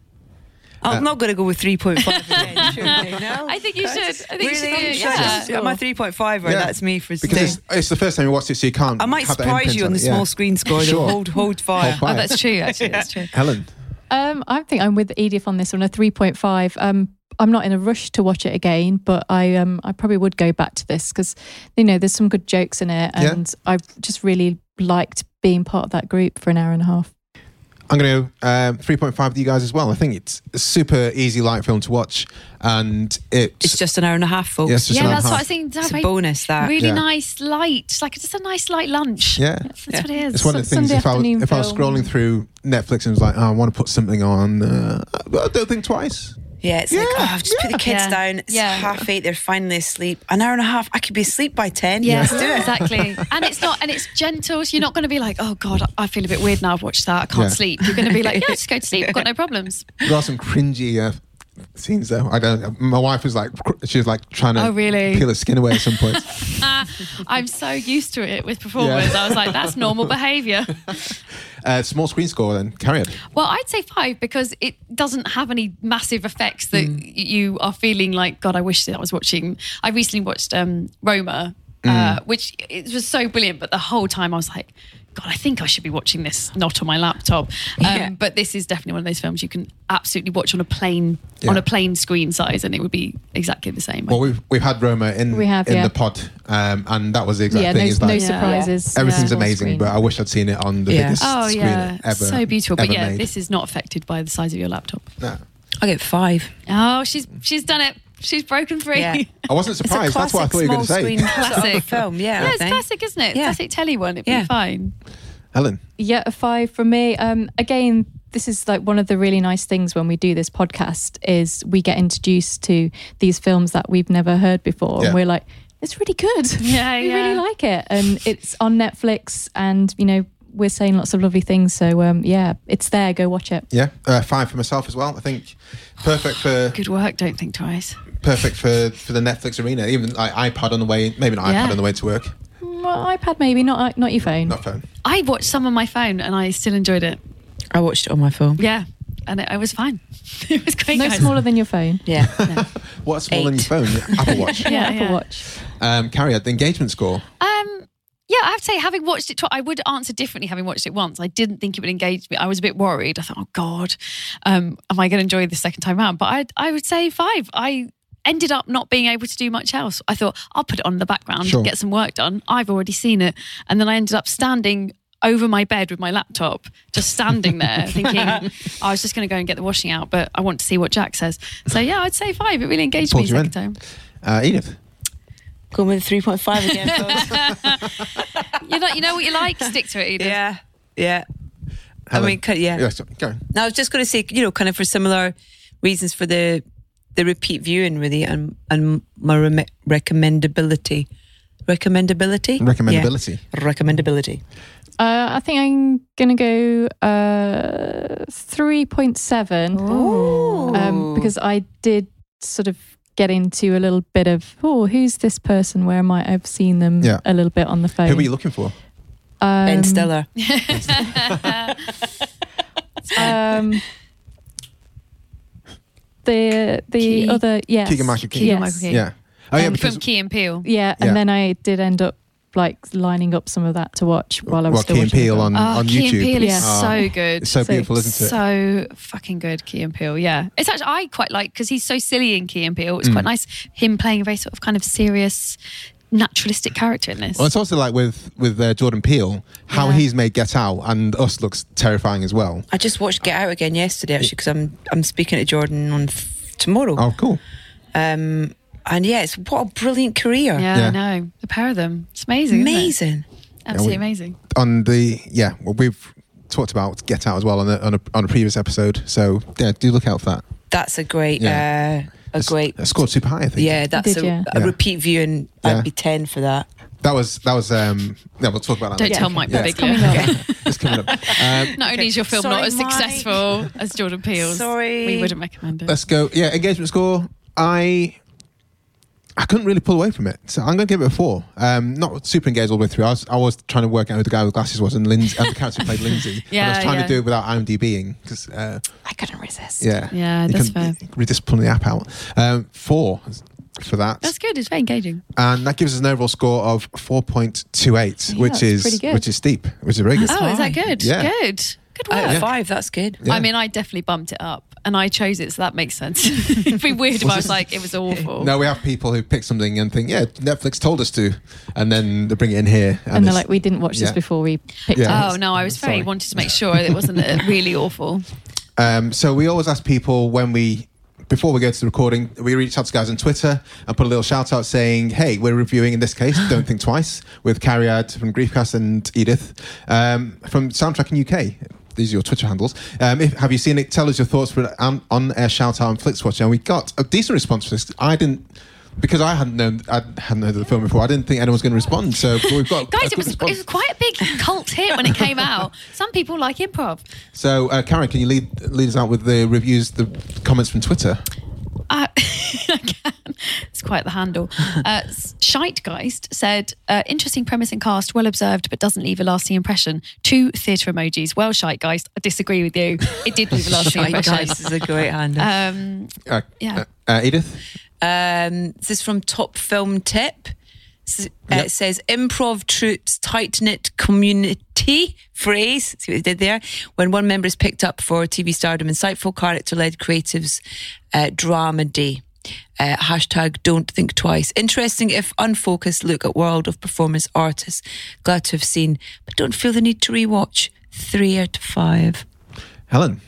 I'm not going to go with 3.5 again. surely, no? I think you should. I think you should. Do- Yeah. Yeah. Just, my 3.5 Yeah. that's me for Because it's, today. it's the first time you watched it, so you can't. I might have surprise you on the it, yeah. small screen score. Sure. Sure. Hold, hold fire. Hold. Oh, that's true. Actually, that's true. Helen. Um, I think I'm with Edith on this one, a 3.5. Um, I'm not in a rush to watch it again, but I um, I probably would go back to this because you know there's some good jokes in it, Yeah. and I just really liked being part of that group for an hour and a half. I'm going to go um, 3.5 with you guys as well. I think it's a super easy light film to watch, and it's, It's just an hour and a half, folks. Yeah, Yeah, that's what I think. It's a bonus, that. Really Yeah. nice light, like just a nice light lunch. Yeah. that's, that's what it is. It's one of the things. Sunday If I, was, if I was scrolling through Netflix and was like, oh, I want to put something on, uh, I don't think twice. Yeah, it's like, oh, I've just put the kids Yeah. down. It's Yeah. half eight. They're finally asleep. An hour and a half. I could be asleep by 10. Yeah, Let's do it. exactly. And it's not, and it's gentle. So you're not going to be like, oh God, I feel a bit weird now. I've watched that. I can't Yeah. sleep. You're going to be like, yeah, just go to sleep. I've got no problems. There are some cringy uh, scenes though. I don't. My wife was like, she was like trying to Oh, really? peel her skin away at some point. I'm so used to it with performers. Yeah. I was like, that's normal behaviour. uh, small screen score then. Carry on. Well, I'd say five because it doesn't have any massive effects that Mm. you are feeling like, God, I wish that I was watching. I recently watched um, Roma, Mm. uh, which it was so brilliant, but the whole time I was like, God, I think I should be watching this not on my laptop. Um, Yeah. But this is definitely one of those films you can absolutely watch on a plane Yeah. on a plain screen size, and it would be exactly the same. Well, we've we've had Roma in We have, in yeah. the pod, um, and that was the exact yeah, thing. no, is no like, surprises. everything's Small amazing, screen. but I wish I'd seen it on the Yeah. biggest oh screen yeah, ever. so beautiful. But yeah, made. this is not affected by the size of your laptop. No. I get five. Oh, she's she's done it. She's broken free. Yeah. I wasn't It's a surprised. That's what I classic thought you were going to say. Classic. classic film. Yeah, Yeah, it's think. classic, isn't it? Yeah. Classic telly one. It'd Yeah. be fine. Helen. Yeah, a five from me. Um, again, this is like one of the really nice things when we do this podcast is we get introduced to these films that we've never heard before, Yeah. and we're like, it's really good. Yeah, we yeah. really like it, and it's on Netflix, and you know we're saying lots of lovely things. So um, yeah, it's there. Go watch it. Yeah, uh, five for myself as well. I think perfect for Good work. Don't think twice. Perfect for for the Netflix arena. Even like iPad on the way, maybe not Yeah. iPad on the way to work, Well, iPad maybe not not your phone. not phone. I watched some on my phone and I still enjoyed it. I watched it on my phone. Yeah, and it, I was fine. it was great. no guys. smaller than your phone. Yeah. What's small than your Eight. phone? Apple Watch. Yeah, Apple yeah. Watch. Um, carry out the engagement score. Um, yeah, I have to say, having watched it, twi- I would answer differently having watched it once. I didn't think it would engage me. I was a bit worried. I thought, oh God, um, am I going to enjoy this second time round? But I, I would say five. I ended up not being able to do much else. I thought I'll put it on in the background, Sure. get some work done. I've already seen it, and then I ended up standing over my bed with my laptop, just standing there, thinking I was just going to go and get the washing out, but I want to see what Jack says. So yeah, I'd say five. It really engaged Pulled me you second in. time. Uh, Edith. Going with 3.5 again. You know, you know what you like. Stick to it, Edith. yeah. Yeah. I mean, yeah. Yeah, so- go. Now, I was just going to say, you know, kind of for similar reasons for the the repeat viewing, really, and and my rem- recommendability. Recommendability? Recommendability. Yeah. Recommendability. Uh, I think I'm gonna go uh, three point seven. Oh. um, because I did sort of get into a little bit of oh, who's this person? Where might I've seen them Yeah. a little bit on the phone? Who were you looking for? Um, Ben Stiller. Um, the the Key- other yes, Keegan-Michael Key. Keegan-Michael yes. Key. Yeah. Oh yeah, Um, because from Key and Peele. yeah, and Yeah. then I did end up like lining up some of that to watch while I was well, still Key and watching the Peele film. on, Oh, on Key and YouTube. Peele is Yeah. so good. It's so, So- beautiful, isn't it? So fucking good, Key and Peele. Yeah, it's actually I quite like because he's so silly in Key and Peele. It's Mm. quite nice him playing a very sort of kind of serious, naturalistic character in this. Well, it's also like with with uh, Jordan Peele, how Yeah. he's made Get Out and Us looks terrifying as well. I just watched Get Out again yesterday actually because I'm I'm speaking to Jordan on th- tomorrow. Oh, cool. Um, and yeah, it's what a brilliant career. yeah, Yeah. I know the pair of them. It's amazing. isn't it? Amazing. absolutely Yeah, we- amazing. On the yeah, well, we've talked about Get Out as well on a, on a, on a previous episode. So yeah, do look out for that. That's a great, Yeah. uh, a It's- great. It scored super high, I think. Yeah, that's did, a, yeah. a repeat viewing. Yeah. I'd be ten for that. That was that was um yeah, we'll talk about that Don't later. tell Mike Yeah. Birbiglia. coming up. It's coming up. Um, Not only is your film Sorry, not as Mike. successful as Jordan Peele's, Sorry. we wouldn't recommend it. let's go. Yeah, engagement score. I I couldn't really pull away from it, so I'm going to give it a four. Um, not super engaged all the way through. I was, I was trying to work out who the guy with glasses was, and Lindsay, and the character who played Lindsay. yeah, and I was trying yeah. to do it without IMDbing because uh, I couldn't resist. yeah, Yeah, you that's can fair. really just pulling the app out. Um, four for that, That's good. It's very engaging. and that gives us an overall score of four point two eight, Yeah, which is pretty good. which is steep, which is very good. oh, is that good? Yeah. Good. Good Out work. of five, that's good. Yeah. I mean, I definitely bumped it up and I chose it, so that makes sense. It'd be weird if I was like, it was awful. No, we have people who pick something and think, yeah, Netflix told us to, and then they bring it in here, and they're like, we didn't watch this yeah. before we picked Yeah. it. Oh no, I was very Sorry. wanted to make sure it wasn't uh, really awful. Um, so we always ask people when we, before we go to the recording, we reach out to guys on Twitter and put a little shout out saying, "Hey, we're reviewing in this case. Don't think twice." With Carriad from Griefcast and Edith um, from Soundtracking UK. These are your Twitter handles. Um, if, have you seen it? Tell us your thoughts for an on air shout out on Flixwatch. And we got a decent response for this. I didn't. Because I hadn't known, I hadn't heard of the film before. I didn't think anyone was going to respond. So we've got Guys, it was, it was quite a big cult hit when it came out. Some people like improv. So, uh, Karen, can you lead lead us out with the reviews, the comments from Twitter? Uh, I can. It's quite the handle. Uh, Scheitgeist said, uh, interesting premise and cast, well observed, but doesn't leave a lasting impression. Two theatre emojis. Well, Scheitgeist, I disagree with you. It did leave a lasting impression. Guys, is a great handle. Um, Uh, Yeah. uh, uh, Edith? Um, this is from Top Film Tip. Uh, Yep. Says improv troops tight knit community phrase. See what they did there? When one member is picked up for TV stardom, insightful character led creatives uh, drama day. Uh, hashtag don't think twice. Interesting if unfocused look at world of performance artists. Glad to have seen, but don't feel the need to rewatch. Three out of five. Helen?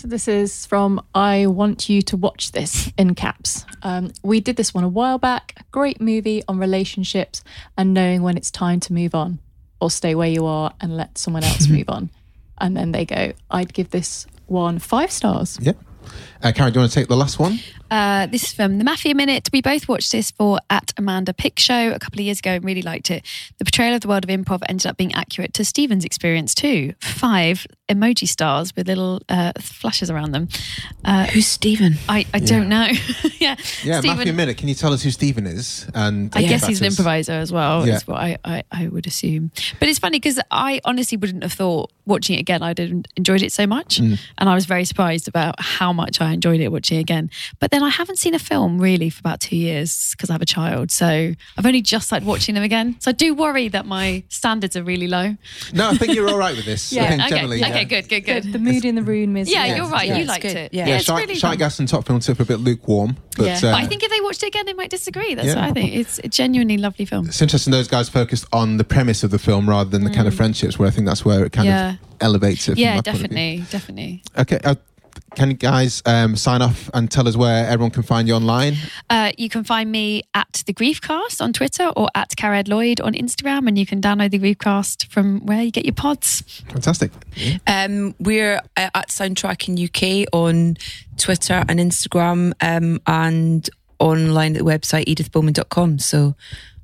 So this is from I Want You to Watch This in caps. Um, we did this one a while back. A great movie on relationships and knowing when it's time to move on or stay where you are and let someone else move on. And then they go, I'd give this one five stars. Yeah. Uh, Karen, do you want to take the last one? Uh, this is from the Mafia Minute. We both watched this for at Amanda Pick Show a couple of years ago and really liked it. The portrayal of the world of improv ended up being accurate to Stephen's experience too. Five emoji stars with little uh, flashes around them. Uh, Who's Stephen? I, I don't know. yeah, Yeah, Stephen. Matthew Minute. Can you tell us who Stephen is? And I guess he's an improviser as well. Yeah. Is what I, I, I would assume. But it's funny because I honestly wouldn't have thought watching it again I'd have enjoyed it so much, Mm. and I was very surprised about how much I enjoyed it watching it again. But then I haven't seen a film really for about two years because I have a child, so I've only just started watching them again. So I do worry that my standards are really low. No, I think you're all right with this. Yeah, I think Okay, generally, okay, yeah. good, good, good. the mood in the room is. Yeah, Yeah, you're right. yeah, you liked good. it. Yeah. Yeah, it's Shy, really Shy. Gas and Top Film Tip are a bit lukewarm, but yeah. uh, I think if they watched it again, they might disagree. That's Yeah. what I think. It's a genuinely lovely film. it's interesting those guys focused on the premise of the film rather than the kind of friendships, where I think that's where it kind Mm. Yeah. of elevates it. Yeah, my point of view. definitely, definitely. Okay. Uh, can you guys um, sign off and tell us where everyone can find you online? Uh, you can find me at the Griefcast on Twitter or at Cariad Lloyd on Instagram, and you can download the Griefcast from where you get your pods. Fantastic. Um, we're uh, at Soundtracking UK on Twitter and Instagram um, and online at the website edithbowman.com. So,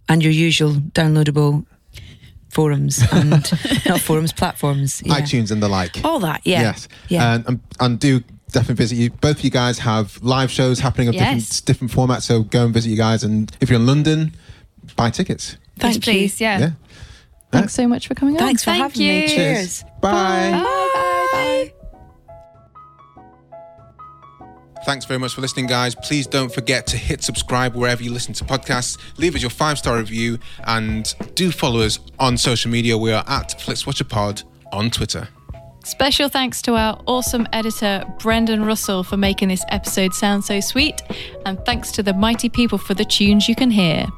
and your usual downloadable forums and not forums, platforms. Yeah. iTunes and the like. All that, yeah. Yes. Yeah. And, and, and do definitely visit you. Both of you guys have live shows happening of Yes. different different formats. So go and visit you guys. And if you're in London, buy tickets. Thank Yes, please. Yeah. Yeah. Thanks so much for coming on. Thanks for Thank having me. you. Cheers. Bye. Bye. Thanks very much for listening, guys. Please don't forget to hit subscribe wherever you listen to podcasts. Leave us your five star review and do follow us on social media. We are at FlixWatcherPod on Twitter. Special thanks to our awesome editor, Brendan Russell, for making this episode sound so sweet. And thanks to the mighty people for the tunes you can hear.